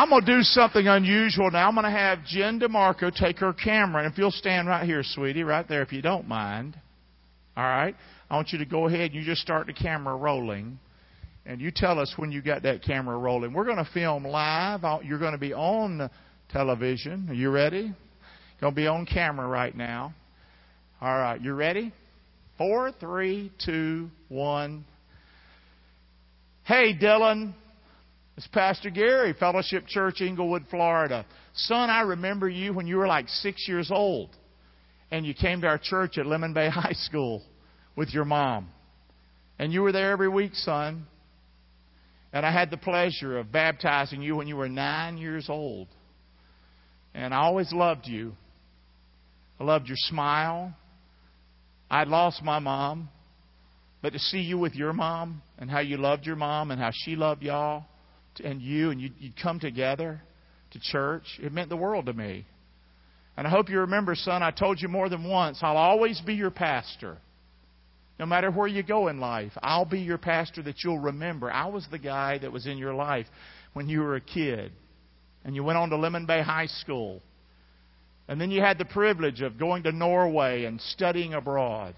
I'm going to do something unusual now. I'm going to have Jen DeMarco take her camera. And if you'll stand right here, sweetie, right there, if you don't mind. All right? I want you to go ahead and you just start the camera rolling. And you tell us when you got that camera rolling. We're going to film live. You're going to be on television. Are you ready? Going to be on camera right now. All right, you ready? Four, three, two, one. Hey, Dylan. It's Pastor Gary, Fellowship Church, Englewood, Florida. Son, I remember you when you were like six years old and you came to our church at Lemon Bay High School with your mom. And you were there every week, son. And I had the pleasure of baptizing you when you were nine years old. And I always loved you. I loved your smile. I'd lost my mom. But to see you with your mom and how you loved your mom and how she loved y'all and you and you'd, you'd come together to church, it meant the world to me. And I hope you remember, son, I told you more than once, I'll always be your pastor. No matter where you go in life, I'll be your pastor that you'll remember. I was the guy that was in your life when you were a kid. And you went on to Lemon Bay High School. And then you had the privilege of going to Norway and studying abroad.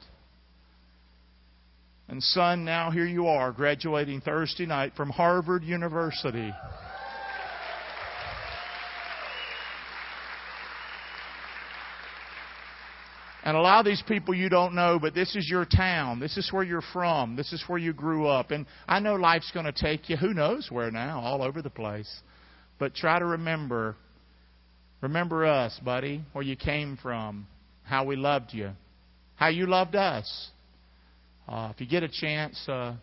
And son, now here you are, graduating Thursday night from Harvard University. And a lot of these people you don't know, but this is your town. This is where you're from. This is where you grew up. And I know life's going to take you who knows where now, all over the place. But try to remember remember us, buddy, where you came from, how we loved you, how you loved us. Uh, if you get a chance, uh,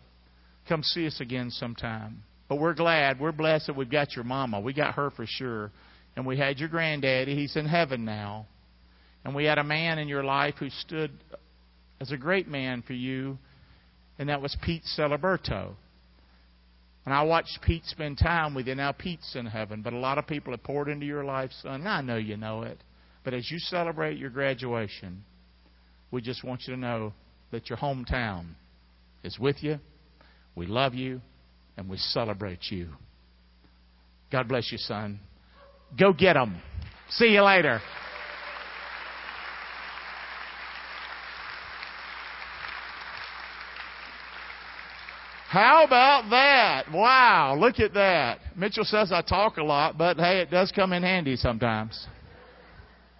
come see us again sometime. But we're glad, we're blessed that we've got your mama. We got her for sure. And we had your granddaddy. He's in heaven now. And we had a man in your life who stood as a great man for you, and that was Pete Celiberto. And I watched Pete spend time with you. Now Pete's in heaven, but a lot of people have poured into your life, son. I know you know it. But as you celebrate your graduation, we just want you to know that your hometown is with you. We love you, and we celebrate you. God bless you, son. Go get them. See you later. How about that? Wow, look at that. Mitchell says I talk a lot, but hey, it does come in handy sometimes.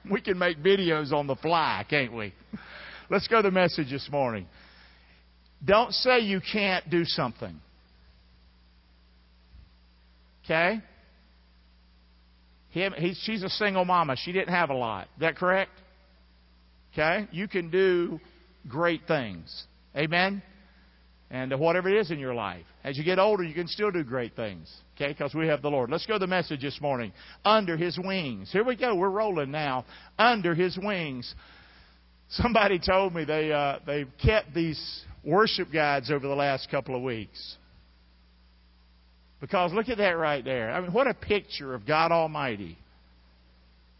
We can make videos on the fly, can't we? Let's go to the message this morning. Don't say you can't do something. Okay? Him, he, she's a single mama. She didn't have a lot. Is that correct? Okay? You can do great things. Amen? and whatever it is in your life. As you get older, you can still do great things, okay? Because we have the Lord. Let's go to the message this morning. Under His wings. Here we go. We're rolling now. Under His wings. Somebody told me they uh, they've kept these worship guides over the last couple of weeks. Because look at that right there. I mean, what a picture of God Almighty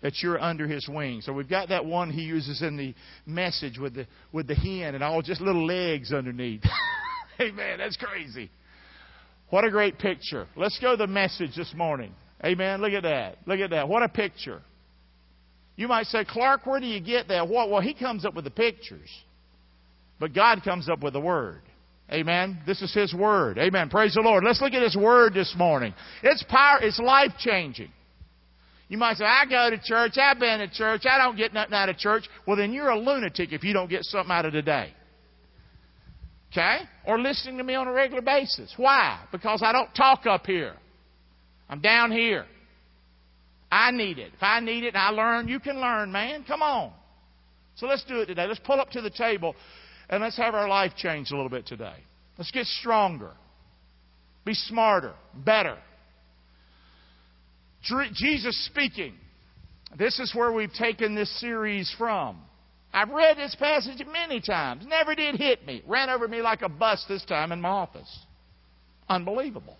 that you're under his wings. So we've got that one he uses in the message with the with the hen and all just little legs underneath. Amen. That's crazy. What a great picture. Let's go to the message this morning. Amen. Look at that. Look at that. What a picture. You might say, Clark, where do you get that? Well, he comes up with the pictures. But God comes up with the Word. Amen. This is His Word. Amen. Praise the Lord. Let's look at His Word this morning. It's power, it's life changing. You might say, I go to church, I've been to church, I don't get nothing out of church. Well, then you're a lunatic if you don't get something out of today. Okay? Or listening to me on a regular basis. Why? Because I don't talk up here. I'm down here. I need it. If I need it and I learn, you can learn, man. Come on. So let's do it today. Let's pull up to the table and let's have our life change a little bit today. Let's get stronger, be smarter, better. Jesus speaking. This is where we've taken this series from. I've read this passage many times. Never did hit me. Ran over me like a bus this time in my office. Unbelievable.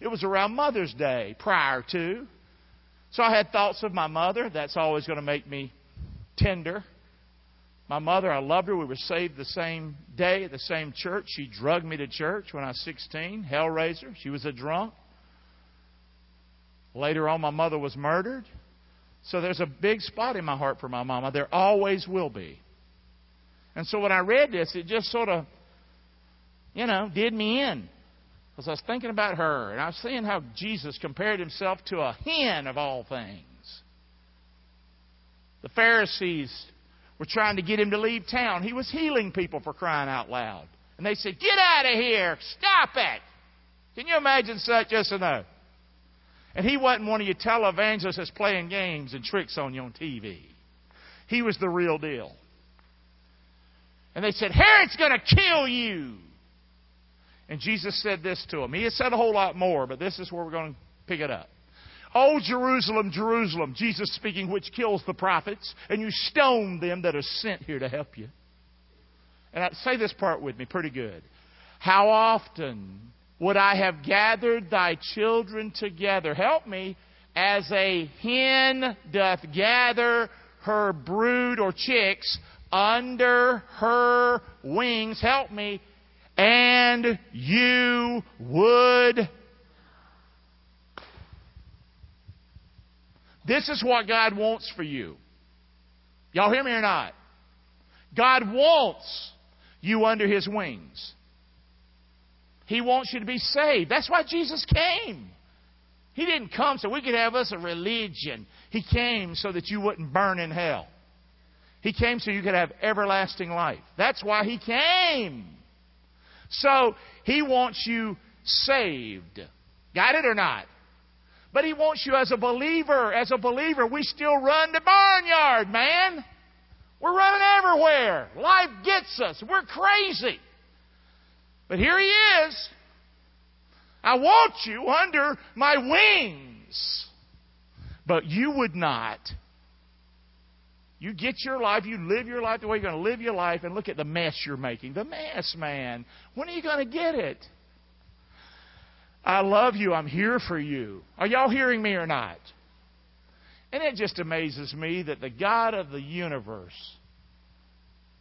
It was around Mother's Day prior to. So I had thoughts of my mother. That's always going to make me tender. My mother, I loved her. We were saved the same day at the same church. She drugged me to church when I was 16. Hellraiser. She was a drunk. Later on, my mother was murdered. So there's a big spot in my heart for my mama. There always will be. And so when I read this, it just sort of, you know, did me in. Because I was thinking about her, and I was seeing how Jesus compared himself to a hen of all things. The Pharisees were trying to get him to leave town. He was healing people for crying out loud. And they said, Get out of here! Stop it! Can you imagine such? Yes or no? And he wasn't one of your televangelists that's playing games and tricks on you on TV. He was the real deal. And they said, Herod's going to kill you. And Jesus said this to him. He had said a whole lot more, but this is where we're going to pick it up. Oh, Jerusalem, Jerusalem, Jesus speaking, which kills the prophets, and you stone them that are sent here to help you. And I, say this part with me pretty good. How often would I have gathered thy children together? Help me, as a hen doth gather her brood or chicks under her wings. Help me. And you would. This is what God wants for you. Y'all hear me or not? God wants you under His wings. He wants you to be saved. That's why Jesus came. He didn't come so we could have us a religion. He came so that you wouldn't burn in hell. He came so you could have everlasting life. That's why He came. So He wants you saved. Got it or not? But He wants you as a believer. As a believer, we still run the barnyard, man. We're running everywhere. Life gets us. We're crazy. But here He is. I want you under my wings. But you would not you get your life, you live your life the way you're going to live your life, and look at the mess you're making. The mess, man. When are you going to get it? I love you. I'm here for you. Are y'all hearing me or not? And it just amazes me that the God of the universe,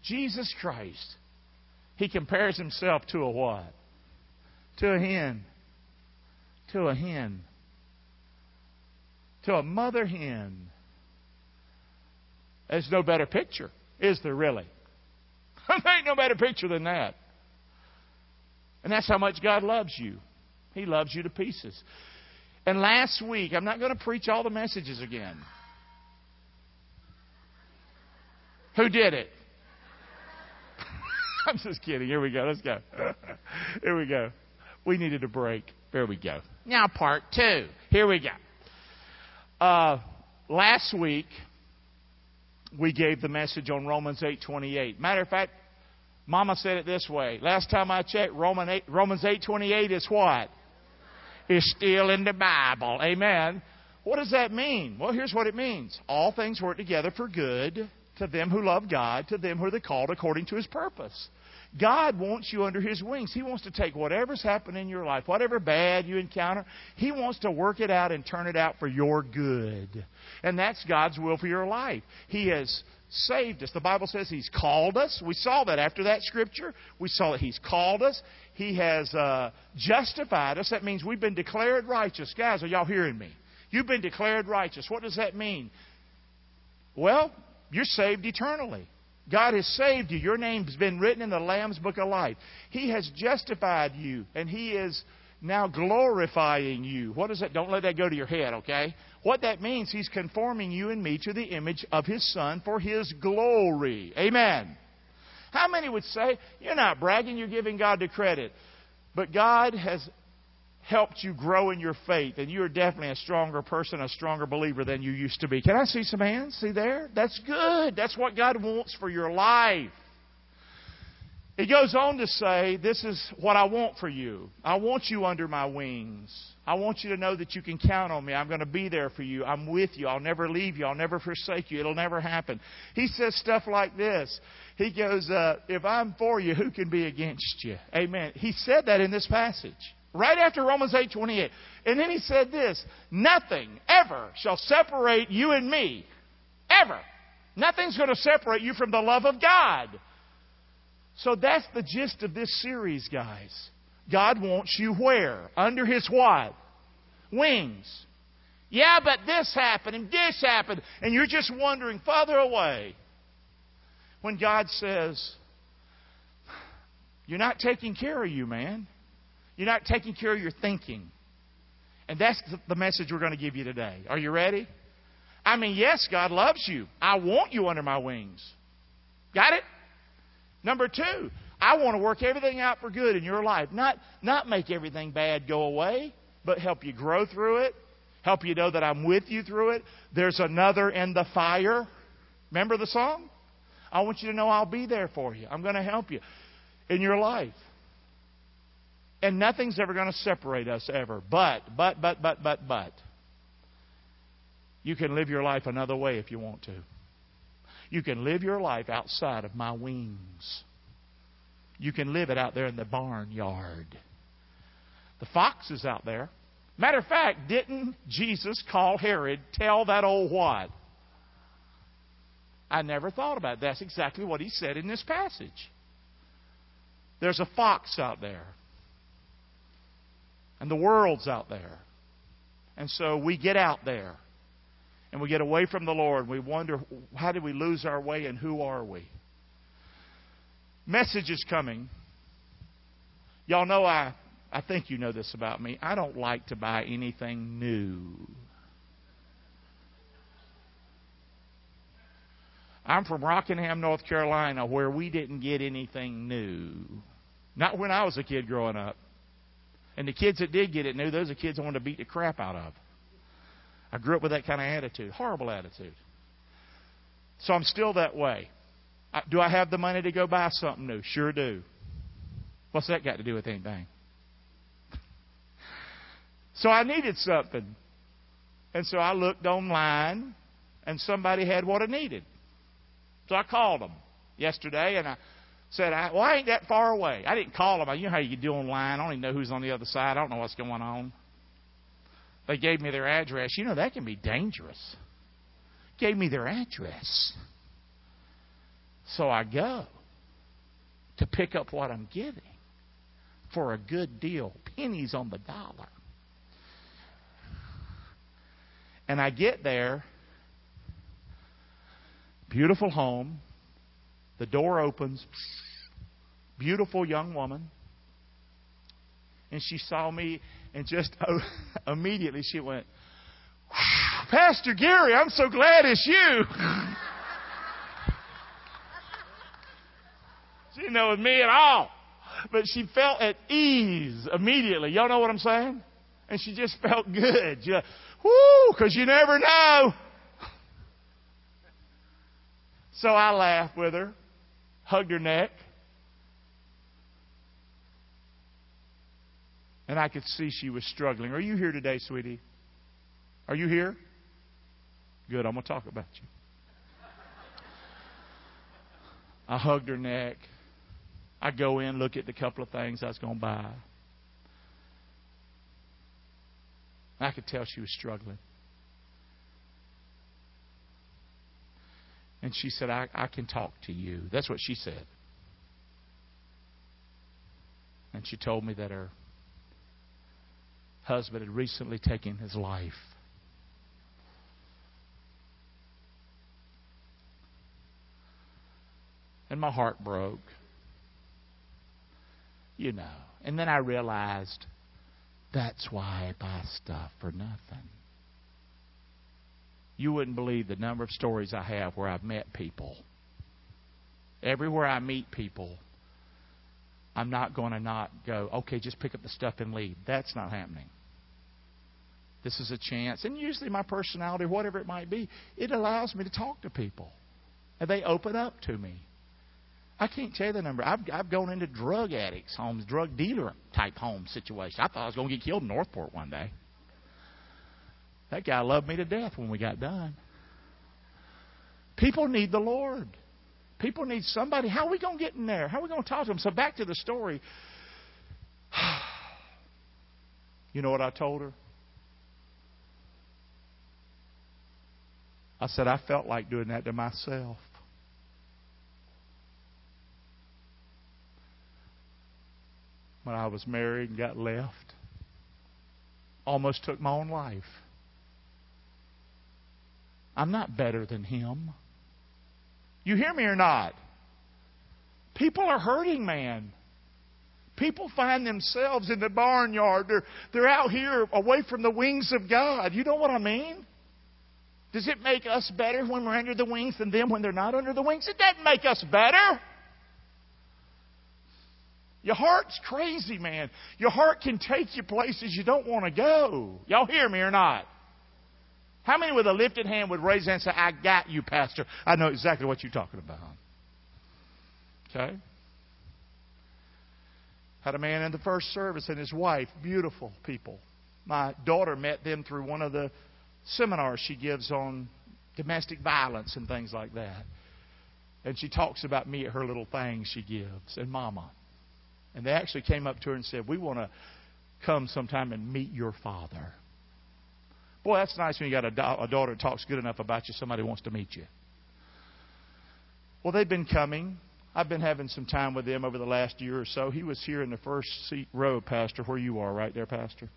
Jesus Christ, he compares himself to a what? To a hen. To a hen. To a mother hen there's no better picture, is there really? there ain't no better picture than that. And that's how much God loves you. He loves you to pieces. And last week, I'm not going to preach all the messages again. Who did it? I'm just kidding. Here we go. Let's go. Here we go. We needed a break. There we go. Now, part two. Here we go. Uh, last week, we gave the message on Romans 8:28. Matter of fact, Mama said it this way. Last time I checked, Romans 8, Romans 8:28 is what? Is still in the Bible. Amen. What does that mean? Well, here's what it means. All things work together for good to them who love God, to them who are the called according to his purpose. God wants you under His wings. He wants to take whatever's happened in your life, whatever bad you encounter, He wants to work it out and turn it out for your good. And that's God's will for your life. He has saved us. The Bible says He's called us. We saw that after that scripture. We saw that He's called us. He has uh, justified us. That means we've been declared righteous. Guys, are y'all hearing me? You've been declared righteous. What does that mean? Well, you're saved eternally. God has saved you. Your name's been written in the Lamb's Book of Life. He has justified you, and He is now glorifying you. What is that? Don't let that go to your head, okay? What that means, He's conforming you and me to the image of His Son for His glory. Amen. How many would say, you're not bragging, you're giving God the credit. But God has helped you grow in your faith, and you're definitely a stronger person, a stronger believer than you used to be. Can I see some hands? See there? That's good. That's what God wants for your life. He goes on to say, This is what I want for you. I want you under my wings. I want you to know that you can count on me. I'm going to be there for you. I'm with you. I'll never leave you. I'll never forsake you. It'll never happen. He says stuff like this. He goes, uh, If I'm for you, who can be against you? Amen. He said that in this passage. Right after Romans 8:28. And then he said this, nothing ever shall separate you and me. Ever. Nothing's going to separate you from the love of God. So that's the gist of this series, guys. God wants you where? Under his what? Wings. Yeah, but this happened and this happened, and you're just wondering farther away. When God says, You're not taking care of you, man. You're not taking care of your thinking. And that's the message we're going to give you today. Are you ready? I mean, yes, God loves you. I want you under my wings. Got it? Number two, I want to work everything out for good in your life. Not, not make everything bad go away, but help you grow through it. Help you know that I'm with you through it. There's another in the fire. Remember the song? I want you to know I'll be there for you. I'm going to help you in your life. And nothing's ever going to separate us ever. But, but, but, but, but, but. You can live your life another way if you want to. You can live your life outside of my wings. You can live it out there in the barnyard. The fox is out there. Matter of fact, didn't Jesus call Herod, tell that old what? I never thought about it. That's exactly what he said in this passage. There's a fox out there. And the world's out there. And so we get out there and we get away from the Lord. We wonder, how did we lose our way and who are we? Message is coming. Y'all know I, I think you know this about me. I don't like to buy anything new. I'm from Rockingham, North Carolina, where we didn't get anything new. Not when I was a kid growing up. And the kids that did get it knew those are kids I wanted to beat the crap out of. I grew up with that kind of attitude, horrible attitude. So I'm still that way. Do I have the money to go buy something new? Sure do. What's that got to do with anything? So I needed something. And so I looked online, and somebody had what I needed. So I called them yesterday, and I said, I, Well, I ain't that far away. I didn't call them. I you know how you do online. I don't even know who's on the other side. I don't know what's going on. They gave me their address. You know, that can be dangerous. Gave me their address. So I go to pick up what I'm giving for a good deal, pennies on the dollar. And I get there, beautiful home, the door opens, beautiful young woman, and she saw me and just immediately she went, Pastor Gary, I'm so glad it's you. she didn't know it was me at all. But she felt at ease immediately. Y'all know what I'm saying? And she just felt good. She, whoo, because you never know. So I laughed with her, hugged her neck. And I could see she was struggling. Are you here today, sweetie? Are you here? Good, I'm going to talk about you. I hugged her neck. I go in, look at the couple of things I was going to buy. I could tell she was struggling. And she said, I, I can talk to you. That's what she said. And she told me that her husband had recently taken his life. And my heart broke. You know. And then I realized that's why I buy stuff for nothing. You wouldn't believe the number of stories I have where I've met people. Everywhere I meet people, I'm not going to not go, okay, just pick up the stuff and leave. That's not happening. This is a chance. And usually my personality, whatever it might be, it allows me to talk to people. And they open up to me. I can't tell you the number. I've, I've gone into drug addicts' homes, drug dealer type home situation. I thought I was going to get killed in Northport one day. That guy loved me to death when we got done. People need the Lord. People need somebody. How are we going to get in there? How are we going to talk to them? So back to the story. You know what I told her? I said, I felt like doing that to myself. When I was married and got left, almost took my own life. I'm not better than him. You hear me or not? People are hurting, man. People find themselves in the barnyard. They're, they're out here away from the wings of God. You know what I mean? Does it make us better when we're under the wings than them when they're not under the wings? It doesn't make us better. Your heart's crazy, man. Your heart can take you places you don't want to go. Y'all hear me or not? How many with a lifted hand would raise and say, I got you, Pastor? I know exactly what you're talking about. Okay? Had a man in the first service and his wife, beautiful people. My daughter met them through one of the seminars she gives on domestic violence and things like that. And she talks about me at her little things she gives and mama. And they actually came up to her and said, We want to come sometime and meet your father. Boy, that's nice when you got a, a daughter that talks good enough about you, somebody wants to meet you. Well, they've been coming. I've been having some time with them over the last year or so. He was here in the first seat row, Pastor, where you are, right there, Pastor.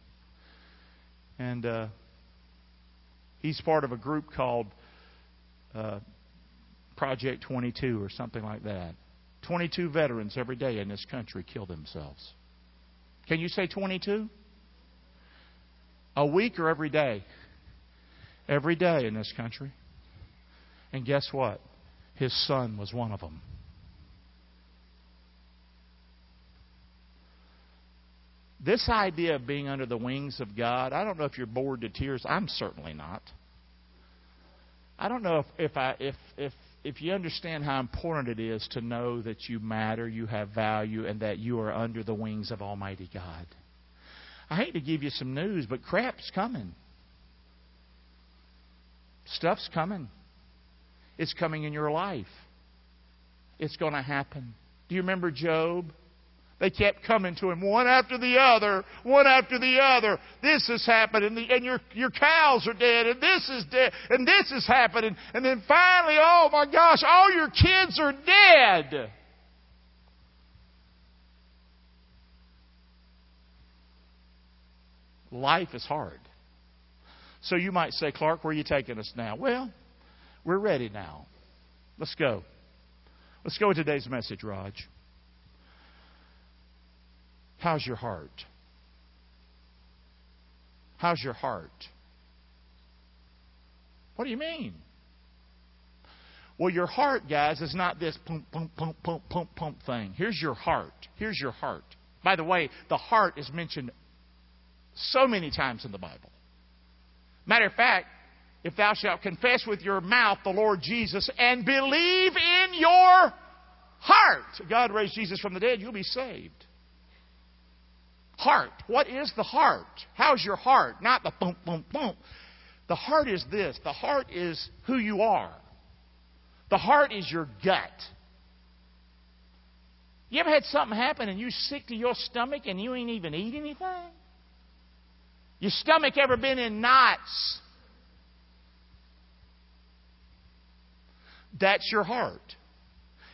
And uh, he's part of a group called uh, Project 22 or something like that. 22 veterans every day in this country kill themselves. Can you say 22? A week or every day? Every day in this country. And guess what? His son was one of them. This idea of being under the wings of God, I don't know if you're bored to tears. I'm certainly not. I don't know if, if I if if if you understand how important it is to know that you matter, you have value, and that you are under the wings of Almighty God. I hate to give you some news, but crap's coming. Stuff's coming. It's coming in your life. It's going to happen. Do you remember Job? They kept coming to him one after the other, one after the other. This has happened, and, the, and your, your cows are dead, and this is dead, and this is happening. And then finally, oh my gosh, all your kids are dead. Life is hard. So you might say, Clark, where are you taking us now? Well, we're ready now. Let's go. Let's go with today's message, Raj. How's your heart? How's your heart? What do you mean? Well, your heart, guys, is not this pump, pump, pump, pump, pump, pump thing. Here's your heart. Here's your heart. By the way, the heart is mentioned so many times in the Bible. Matter of fact, if thou shalt confess with your mouth the Lord Jesus and believe in your heart God raised Jesus from the dead, you'll be saved. Heart. What is the heart? How's your heart? Not the boom, boom, boom. The heart is this the heart is who you are, the heart is your gut. You ever had something happen and you sick to your stomach and you ain't even eat anything? Your stomach ever been in knots? That's your heart.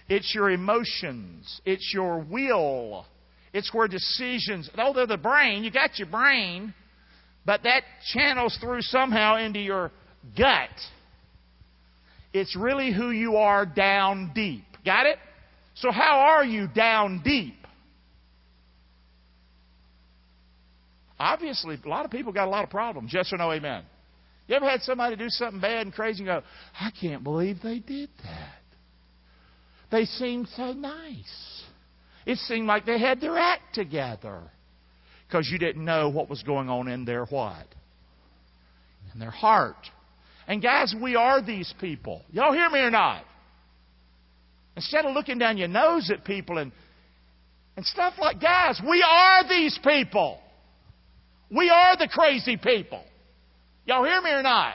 It's your emotions. It's your will. It's where decisions, though they're the brain, you got your brain, but that channels through somehow into your gut. It's really who you are down deep. Got it? So, how are you down deep? Obviously, a lot of people got a lot of problems. Yes or no, amen? You ever had somebody do something bad and crazy and go, I can't believe they did that? They seemed so nice. It seemed like they had their act together because you didn't know what was going on in their what? In their heart. And guys, we are these people. Y'all hear me or not? Instead of looking down your nose at people and, and stuff like, guys, we are these people. We are the crazy people. Y'all hear me or not?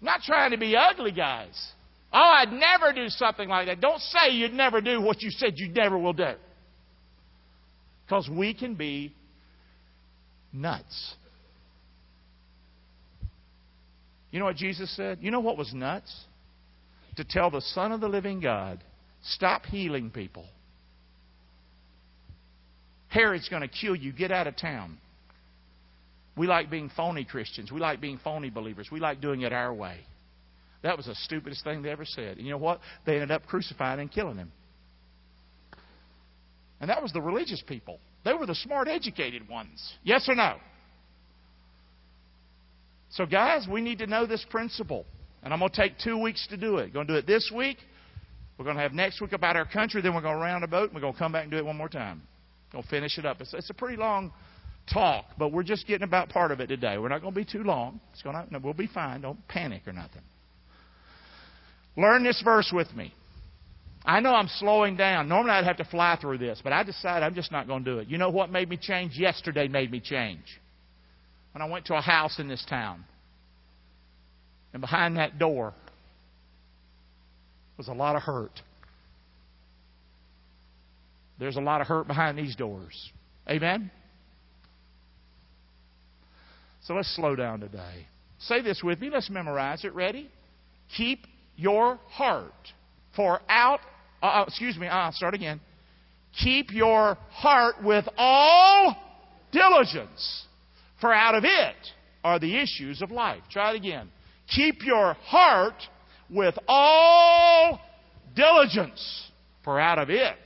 I'm not trying to be ugly, guys. Oh, I'd never do something like that. Don't say you'd never do what you said you never will do. Because we can be nuts. You know what Jesus said? You know what was nuts? To tell the Son of the living God, stop healing people. Herod's going to kill you. Get out of town. We like being phony Christians. We like being phony believers. We like doing it our way. That was the stupidest thing they ever said. And you know what? They ended up crucifying and killing him. And that was the religious people. They were the smart, educated ones. Yes or no? So, guys, we need to know this principle. And I'm going to take two weeks to do it. Going to do it this week. We're going to have next week about our country. Then we're going to round a boat and we're going to come back and do it one more time. We'll finish it up. It's, it's a pretty long talk, but we're just getting about part of it today. We're not going to be too long. It's going to, we'll be fine. Don't panic or nothing. Learn this verse with me. I know I'm slowing down. Normally I'd have to fly through this, but I decided I'm just not going to do it. You know what made me change? Yesterday made me change. When I went to a house in this town, and behind that door was a lot of hurt. There's a lot of hurt behind these doors. Amen? So let's slow down today. Say this with me. Let's memorize it. Ready? Keep your heart. For out, uh, uh excuse me, I'll uh, start again. Keep your heart with all diligence, for out of it are the issues of life. Try it again. Keep your heart with all diligence, for out of it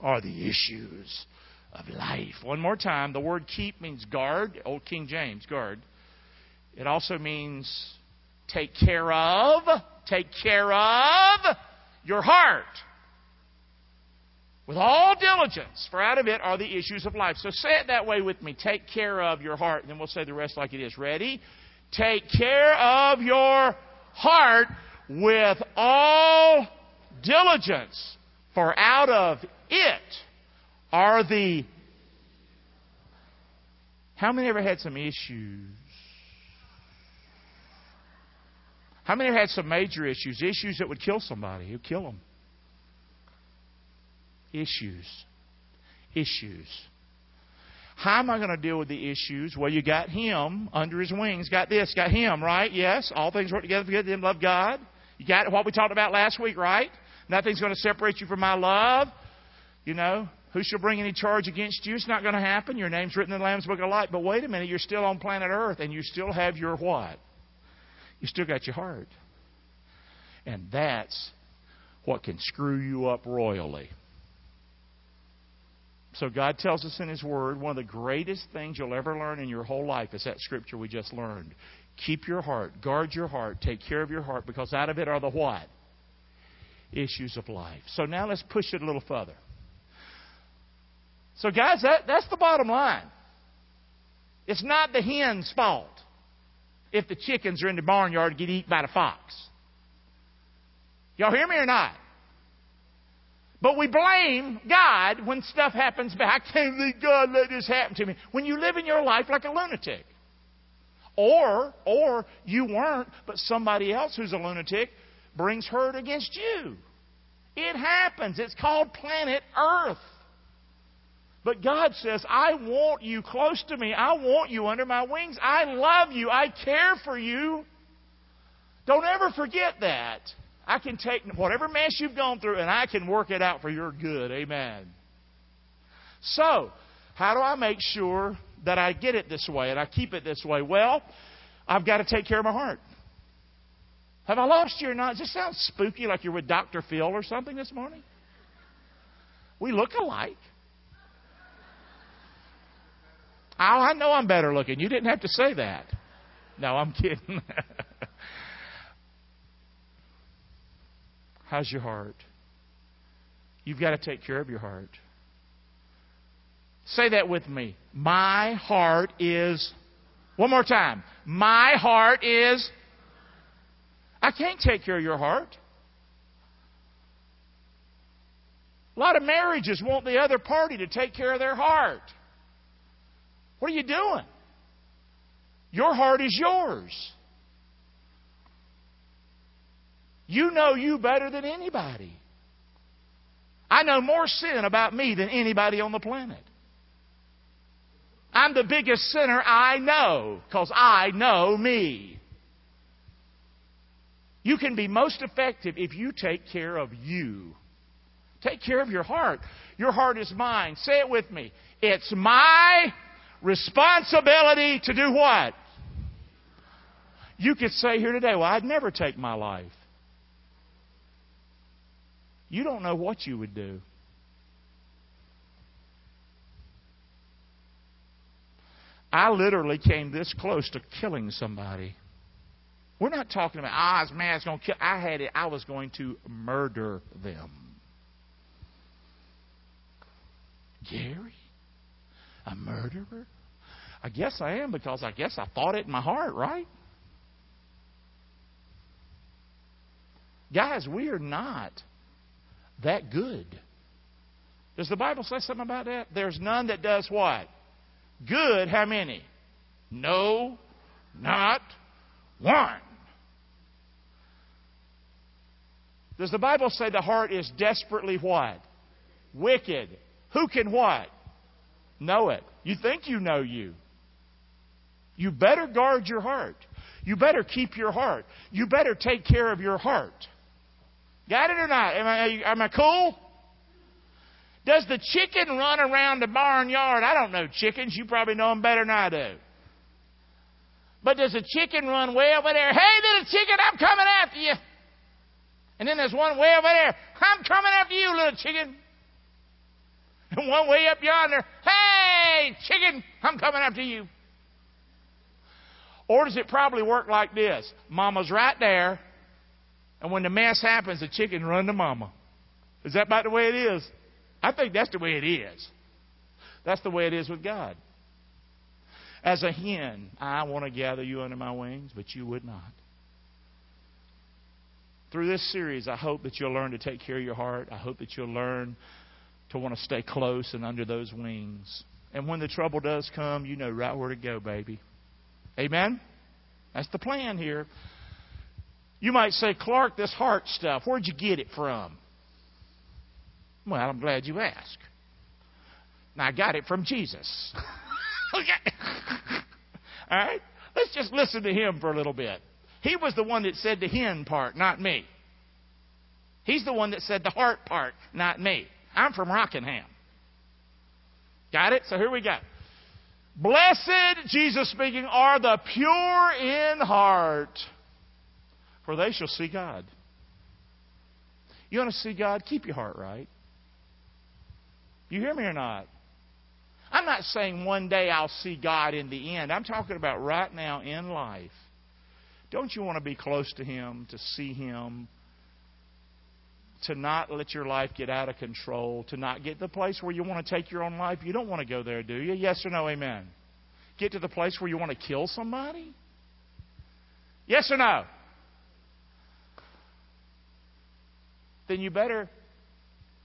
are the issues of life. One more time, the word keep means guard, Old King James, guard. It also means take care of, take care of your heart. With all diligence, for out of it are the issues of life. So say it that way with me. Take care of your heart. And then we'll say the rest like it is. Ready? Take care of your heart with all diligence, for out of it are the. How many ever had some issues? How many ever had some major issues? Issues that would kill somebody. You'd kill them. Issues. Issues. How am I going to deal with the issues? Well, you got him under his wings. Got this, got him, right? Yes. All things work together for good to them love God. You got what we talked about last week, right? Nothing's going to separate you from my love. You know, who shall bring any charge against you? It's not going to happen. Your name's written in the Lamb's Book of Life. But wait a minute, you're still on planet Earth and you still have your what? You still got your heart. And that's what can screw you up royally. So God tells us in His Word one of the greatest things you'll ever learn in your whole life is that scripture we just learned. Keep your heart, guard your heart, take care of your heart, because out of it are the what? Issues of life. So now let's push it a little further. So, guys, that, that's the bottom line. It's not the hen's fault if the chickens are in the barnyard and get eaten by the fox. Y'all hear me or not? But we blame God when stuff happens back. I can't believe God let this happen to me. When you live in your life like a lunatic. Or, or you weren't, but somebody else who's a lunatic brings hurt against you. It happens. It's called planet Earth. But God says, I want you close to me. I want you under my wings. I love you. I care for you. Don't ever forget that. I can take whatever mess you've gone through and I can work it out for your good. Amen. So, how do I make sure that I get it this way and I keep it this way? Well, I've got to take care of my heart. Have I lost you or not? Does this sound spooky like you're with Dr. Phil or something this morning? We look alike. Oh, I know I'm better looking. You didn't have to say that. No, I'm kidding. How's your heart? You've got to take care of your heart. Say that with me. My heart is. One more time. My heart is. I can't take care of your heart. A lot of marriages want the other party to take care of their heart. What are you doing? Your heart is yours. You know you better than anybody. I know more sin about me than anybody on the planet. I'm the biggest sinner I know because I know me. You can be most effective if you take care of you. Take care of your heart. Your heart is mine. Say it with me. It's my responsibility to do what? You could say here today, well, I'd never take my life. You don't know what you would do. I literally came this close to killing somebody. We're not talking about, ah, oh, this man's going to kill. I had it. I was going to murder them. Gary? A murderer? I guess I am because I guess I thought it in my heart, right? Guys, we are not that good. Does the Bible say something about that? There's none that does what? Good, how many? No, not one. Does the Bible say the heart is desperately what? Wicked. Who can what? Know it. You think you know you. You better guard your heart. You better keep your heart. You better take care of your heart. Got it or not? Am I, am I cool? Does the chicken run around the barnyard? I don't know chickens. You probably know them better than I do. But does a chicken run way over there? Hey, little chicken, I'm coming after you. And then there's one way over there. I'm coming after you, little chicken. And one way up yonder. Hey, chicken, I'm coming after you. Or does it probably work like this? Mama's right there. And when the mess happens, the chicken run to mama. Is that about the way it is? I think that's the way it is. That's the way it is with God. As a hen, I want to gather you under my wings, but you would not. Through this series, I hope that you'll learn to take care of your heart. I hope that you'll learn to want to stay close and under those wings. And when the trouble does come, you know right where to go, baby. Amen? That's the plan here. You might say, Clark, this heart stuff, where'd you get it from? Well, I'm glad you. Now, I got it from Jesus. okay. All right? Let's just listen to him for a little bit. He was the one that said the hen part, not me. He's the one that said the heart part, not me. I'm from Rockingham. Got it? So here we go. Blessed, Jesus speaking, are the pure in heart, for they shall see God. You want to see God? Keep your heart right. You hear me or not? I'm not saying one day I'll see God in the end. I'm talking about right now in life. Don't you want to be close to Him, to see Him, to not let your life get out of control, to not get to the place where you want to take your own life? You don't want to go there, do you? Yes or no? Amen. Get to the place where you want to kill somebody? Yes or no? Then you better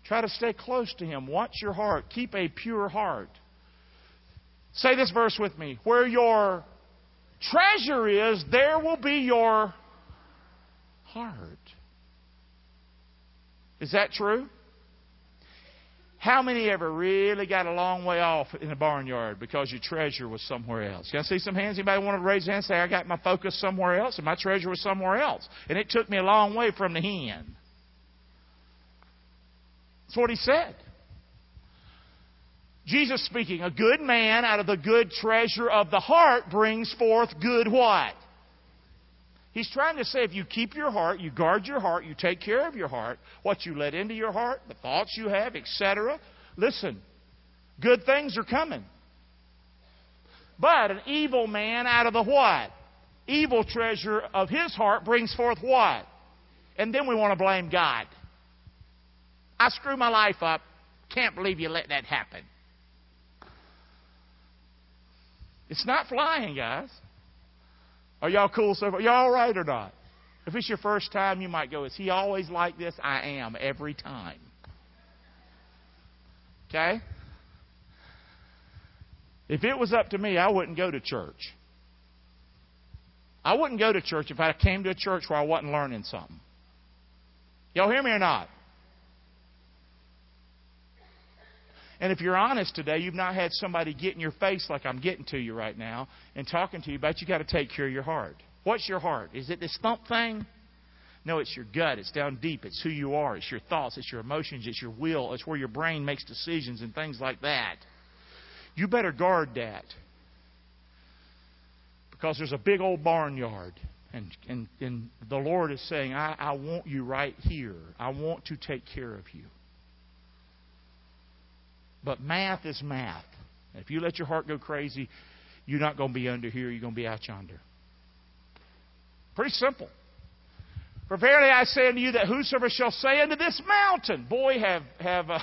try to stay close to Him. Watch your heart. Keep a pure heart. Say this verse with me. Where your treasure is, there will be your heart. Is that true? How many ever really got a long way off in the barnyard because your treasure was somewhere else? Can I see some hands? Anybody want to raise their hand and say, I got my focus somewhere else and my treasure was somewhere else? And it took me a long way from the hen. That's what he said. Jesus speaking, a good man out of the good treasure of the heart brings forth good what? He's trying to say if you keep your heart, you guard your heart, you take care of your heart, what you let into your heart, the thoughts you have, etc. Listen, good things are coming. But an evil man out of the what? Evil treasure of his heart brings forth what? And then we want to blame God. I screw my life up. Can't believe you let that happen. It's not flying, guys. Are y'all cool so far? Y'all all right or not? If it's your first time, you might go, Is he always like this? I am every time. Okay? If it was up to me, I wouldn't go to church. I wouldn't go to church if I came to a church where I wasn't learning something. Y'all hear me or not? And if you're honest today, you've not had somebody get in your face like I'm getting to you right now and talking to you about you got to take care of your heart. What's your heart? Is it this thump thing? No, it's your gut. It's down deep. It's who you are. It's your thoughts. It's your emotions. It's your will. It's where your brain makes decisions and things like that. You better guard that. Because there's a big old barnyard. And, and, and the Lord is saying, I, I want you right here. I want to take care of you. But math is math. If you let your heart go crazy, you're not going to be under here, you're going to be out yonder. Pretty simple. For verily I say unto you that whosoever shall say unto this mountain, boy, have have uh,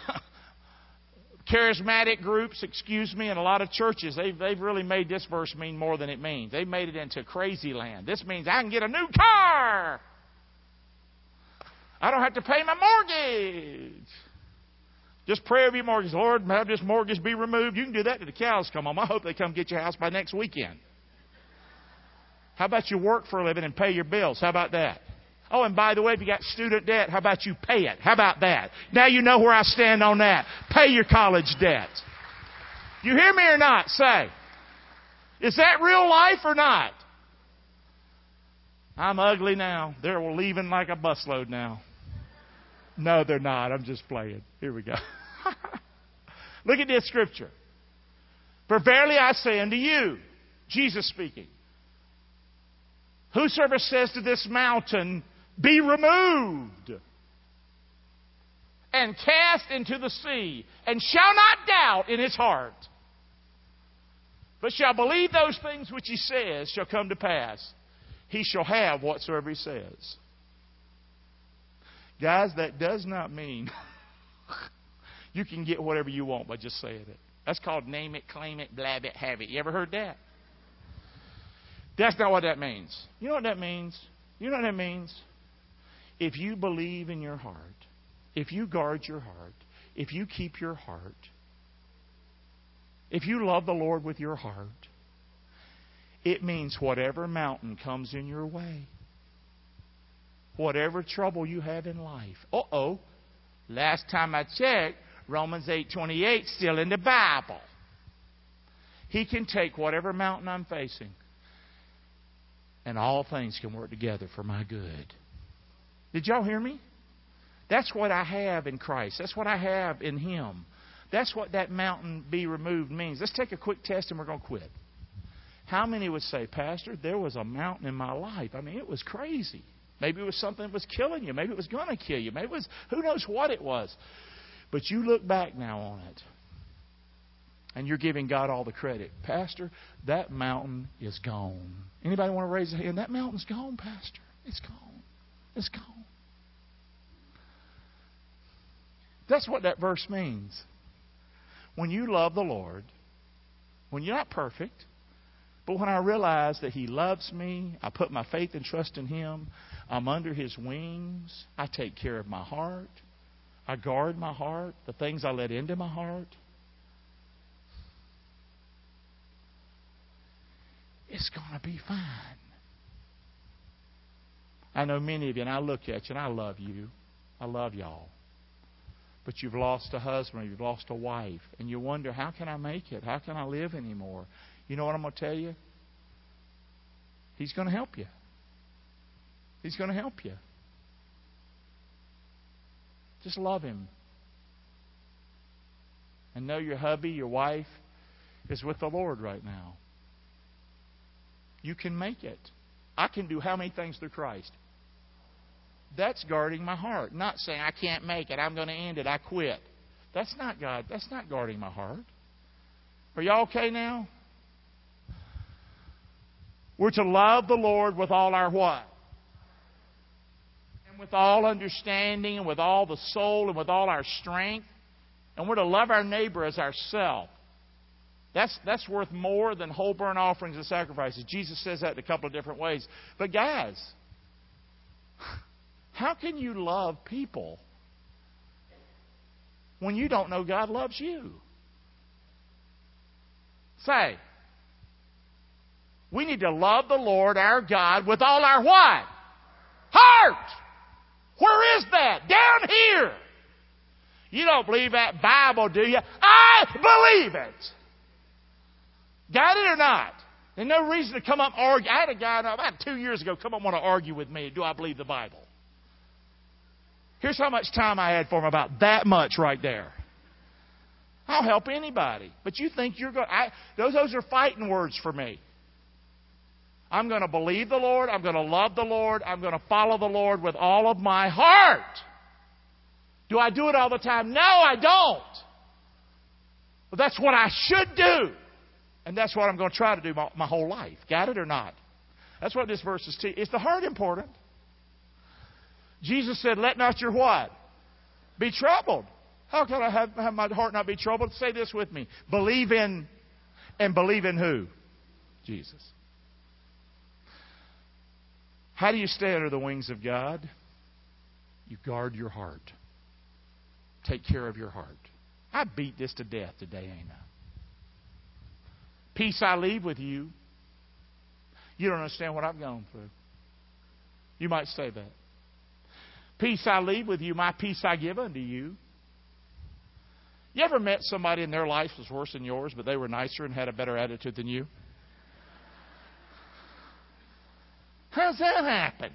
charismatic groups, excuse me, and a lot of churches, they've they've really made this verse mean more than it means. They've made it into crazy land. This means I can get a new car. I don't have to pay my mortgage. Just pray over your mortgage. Lord, have this mortgage be removed. You can do that till the cows come home. I hope they come get your house by next weekend. How about you work for a living and pay your bills? How about that? Oh, and by the way, if you got student debt, how about you pay it? How about that? Now you know where I stand on that. Pay your college debt. You hear me or not? Say. Is that real life or not? I'm ugly now. They're leaving like a busload now. No, they're not. I'm just playing. Here we go. Look at this scripture. For verily I say unto you, Jesus speaking, whosoever says to this mountain, be removed and cast into the sea, and shall not doubt in his heart, but shall believe those things which he says shall come to pass. He shall have whatsoever he says. Guys, that does not mean you can get whatever you want by just saying it. That's called name it, claim it, blab it, have it. You ever heard that? That's not what that means. You know what that means? You know what that means? If you believe in your heart, if you guard your heart, if you keep your heart, if you love the Lord with your heart, it means whatever mountain comes in your way, whatever trouble you have in life. Uh oh. Last time I checked, Romans 8:28 still in the Bible. He can take whatever mountain I'm facing and all things can work together for my good. Did y'all hear me? That's what I have in Christ. That's what I have in Him. That's what that mountain be removed means. Let's take a quick test and we're going to quit. How many would say, Pastor, there was a mountain in my life? I mean, it was crazy. Maybe it was something that was killing you. Maybe it was going to kill you. Maybe it was, who knows what it was. But you look back now on it and you're giving God all the credit. Pastor, that mountain is gone. Anybody want to raise a hand? That mountain's gone, Pastor. It's gone. It's gone. That's what that verse means. When you love the Lord, when you're not perfect, but when I realize that He loves me, I put my faith and trust in Him, I'm under His wings, I take care of my heart, I guard my heart, the things I let into my heart. It's going to be fine. I know many of you, and I look at you, and I love you. I love y'all. But you've lost a husband, or you've lost a wife, and you wonder, how can I make it? How can I live anymore? You know what I'm going to tell you? He's going to help you. He's going to help you. Just love Him. And know your hubby, your wife, is with the Lord right now. You can make it. I can do how many things through Christ? That's guarding my heart. Not saying I can't make it, I'm going to end it, I quit. That's not God. That's not guarding my heart. Are y'all okay now? We're to love the Lord with all our what? And with all understanding and with all the soul and with all our strength. And we're to love our neighbor as ourselves. That's, that's worth more than whole burnt offerings and sacrifices. Jesus says that in a couple of different ways. But, guys, how can you love people when you don't know God loves you? Say, we need to love the Lord our God with all our what? Heart! Where is that? Down here. You don't believe that Bible, do you? I believe it. Got it or not? There's no reason to come up and argue. I had a guy about two years ago come up and want to argue with me. Do I believe the Bible? Here's how much time I had for him about that much right there. I'll help anybody. But you think you're going I, those those are fighting words for me. I'm going to believe the Lord. I'm going to love the Lord. I'm going to follow the Lord with all of my heart. Do I do it all the time? No, I don't. But that's what I should do. And that's what I'm going to try to do my, my whole life. Got it or not? That's what this verse is teaching. Is the heart important? Jesus said, Let not your what? Be troubled. How can I have, have my heart not be troubled? Say this with me. Believe in, and believe in who? Jesus. How do you stay under the wings of God? You guard your heart. Take care of your heart. I beat this to death today, ain't I? Peace I leave with you. You don't understand what I've gone through. You might say that. Peace I leave with you, my peace I give unto you. You ever met somebody in their life was worse than yours, but they were nicer and had a better attitude than you? How's that happen?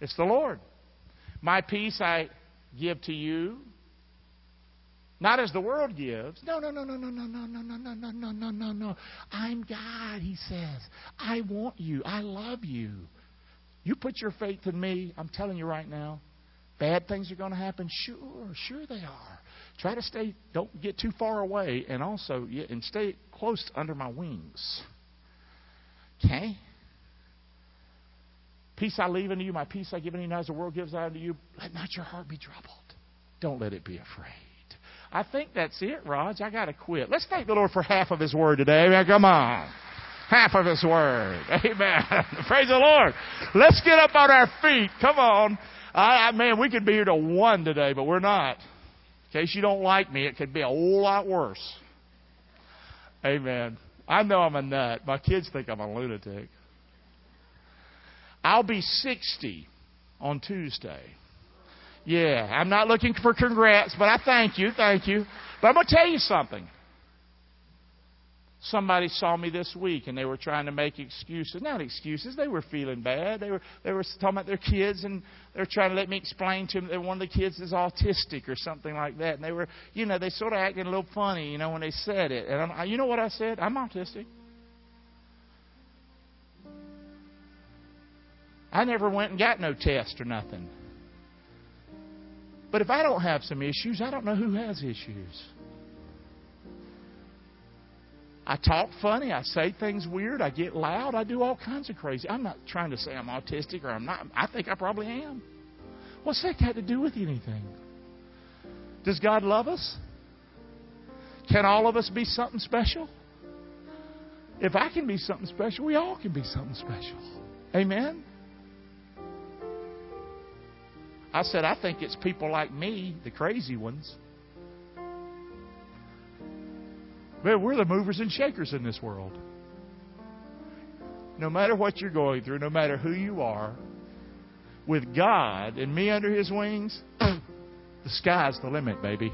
It's the Lord. My peace I give to you. Not as the world gives. No, no, no, no, no, no, no, no, no, no, no, no, no, no, no. I'm God, he says. I want you. I love you. You put your faith in me, I'm telling you right now, bad things are going to happen. Sure, sure they are. Try to stay, don't get too far away, and also, and stay close under my wings. Okay? Peace I leave unto you, my peace I give unto you, as the world gives unto you. Let not your heart be troubled. Don't let it be afraid. I think that's it, Raj. I got to quit. Let's thank the Lord for half of His Word today. Amen. Come on. Half of His Word. Amen. Praise the Lord. Let's get up on our feet. Come on. I, I, man, we could be here to one today, but we're not. In case you don't like me, it could be a whole lot worse. Amen. I know I'm a nut. My kids think I'm a lunatic. I'll be 60 on Tuesday. Yeah, I'm not looking for congrats, but I thank you, thank you. But I'm going to tell you something. Somebody saw me this week and they were trying to make excuses. Not excuses, they were feeling bad. They were they were talking about their kids and they were trying to let me explain to them that one of the kids is autistic or something like that. And they were, you know, they sort of acting a little funny, you know, when they said it. And I'm, you know what I said? I'm autistic. I never went and got no test or nothing. But if I don't have some issues, I don't know who has issues. I talk funny. I say things weird. I get loud. I do all kinds of crazy. I'm not trying to say I'm autistic or I'm not. I think I probably am. What's that got to do with anything? Does God love us? Can all of us be something special? If I can be something special, we all can be something special. Amen? I said, I think it's people like me, the crazy ones. But we're the movers and shakers in this world. No matter what you're going through, no matter who you are, with God and me under His wings, the sky's the limit, baby.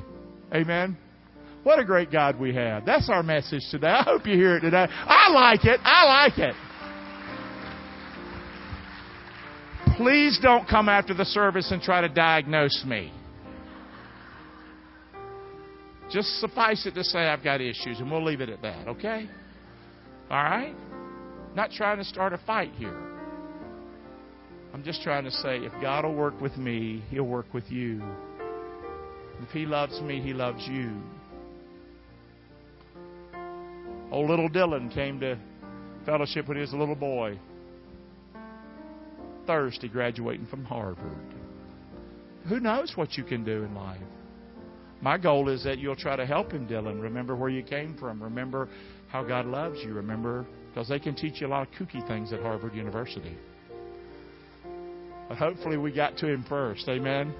Amen. What a great God we have. That's our message today. I hope you hear it today. I like it. I like it. Please don't come after the service and try to diagnose me. Just suffice it to say I've got issues, and we'll leave it at that, okay? All right? Not trying to start a fight here. I'm just trying to say if God will work with me, He'll work with you. If He loves me, He loves you. Old little Dylan came to fellowship when he was a little boy. Thursday graduating from Harvard. Who knows what you can do in life? My goal is that you'll try to help him, Dylan. Remember where you came from. Remember how God loves you. Remember, because they can teach you a lot of kooky things at Harvard University. But hopefully we got to him first. Amen.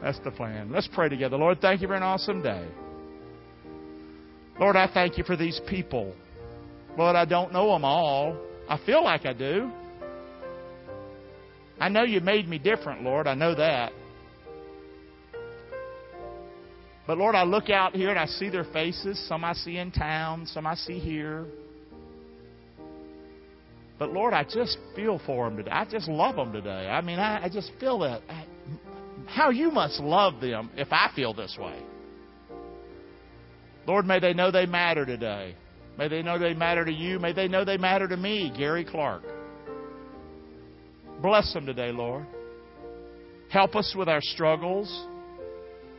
That's the plan. Let's pray together. Lord, thank you for an awesome day. Lord, I thank you for these people. Lord, I don't know them all. I feel like I do. I know you made me different, Lord. I know that. But Lord, I look out here and I see their faces. Some I see in town, some I see here. But Lord, I just feel for them today. I just love them today. I mean, I, I just feel that. I, how you must love them if I feel this way. Lord, may they know they matter today. May they know they matter to you. May they know they matter to me, Gary Clark. Bless them today, Lord. Help us with our struggles.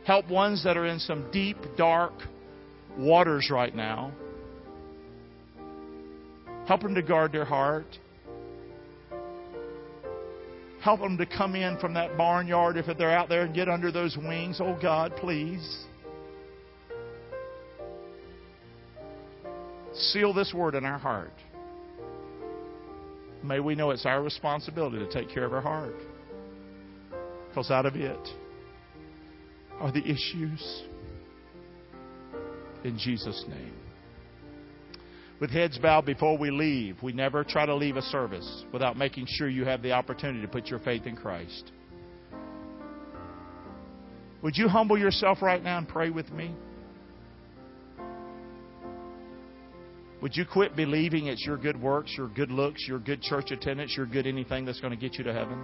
Help ones that are in some deep, dark waters right now. Help them to guard their heart. Help them to come in from that barnyard if they're out there and get under those wings. Oh God, please. Seal this word in our heart. May we know it's our responsibility to take care of our heart. Because out of it are the issues. In Jesus' name. With heads bowed before we leave, we never try to leave a service without making sure you have the opportunity to put your faith in Christ. Would you humble yourself right now and pray with me? Would you quit believing it's your good works, your good looks, your good church attendance, your good anything that's going to get you to heaven?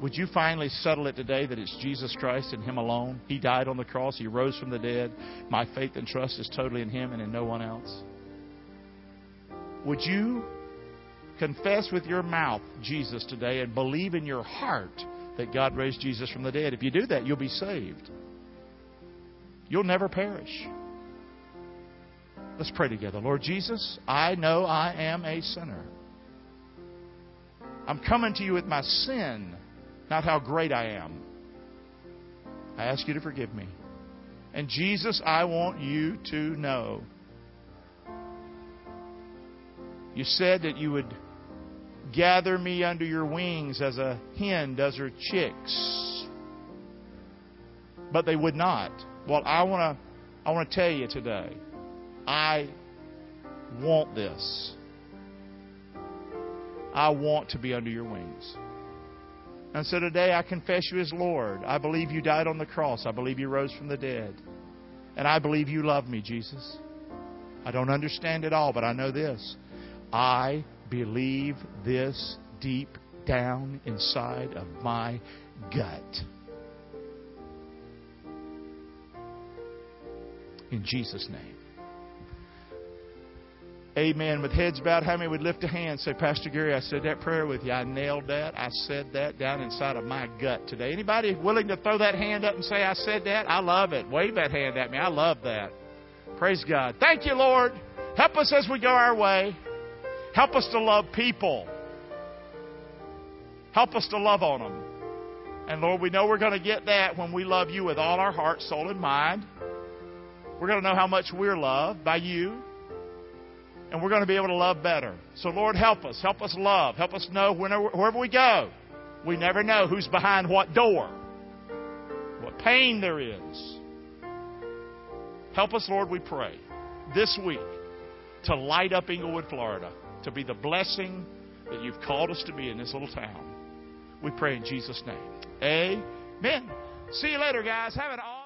Would you finally settle it today that it's Jesus Christ and Him alone? He died on the cross, He rose from the dead. My faith and trust is totally in Him and in no one else. Would you confess with your mouth Jesus today and believe in your heart that God raised Jesus from the dead? If you do that, you'll be saved. You'll never perish. Let's pray together. Lord Jesus, I know I am a sinner. I'm coming to you with my sin, not how great I am. I ask you to forgive me. And Jesus, I want you to know. You said that you would gather me under your wings as a hen does her chicks. But they would not. Well, I want to I want to tell you today I want this. I want to be under your wings. And so today I confess you as Lord. I believe you died on the cross. I believe you rose from the dead. And I believe you love me, Jesus. I don't understand it all, but I know this. I believe this deep down inside of my gut. In Jesus' name. Amen. With heads bowed, how many would lift a hand say, Pastor Gary, I said that prayer with you. I nailed that. I said that down inside of my gut today. Anybody willing to throw that hand up and say, I said that? I love it. Wave that hand at me. I love that. Praise God. Thank you, Lord. Help us as we go our way. Help us to love people. Help us to love on them. And Lord, we know we're going to get that when we love you with all our heart, soul, and mind. We're going to know how much we're loved by you and we're going to be able to love better. So, Lord, help us. Help us love. Help us know whenever, wherever we go, we never know who's behind what door, what pain there is. Help us, Lord, we pray, this week to light up Englewood, Florida, to be the blessing that you've called us to be in this little town. We pray in Jesus' name. Amen. See you later, guys. Have an awesome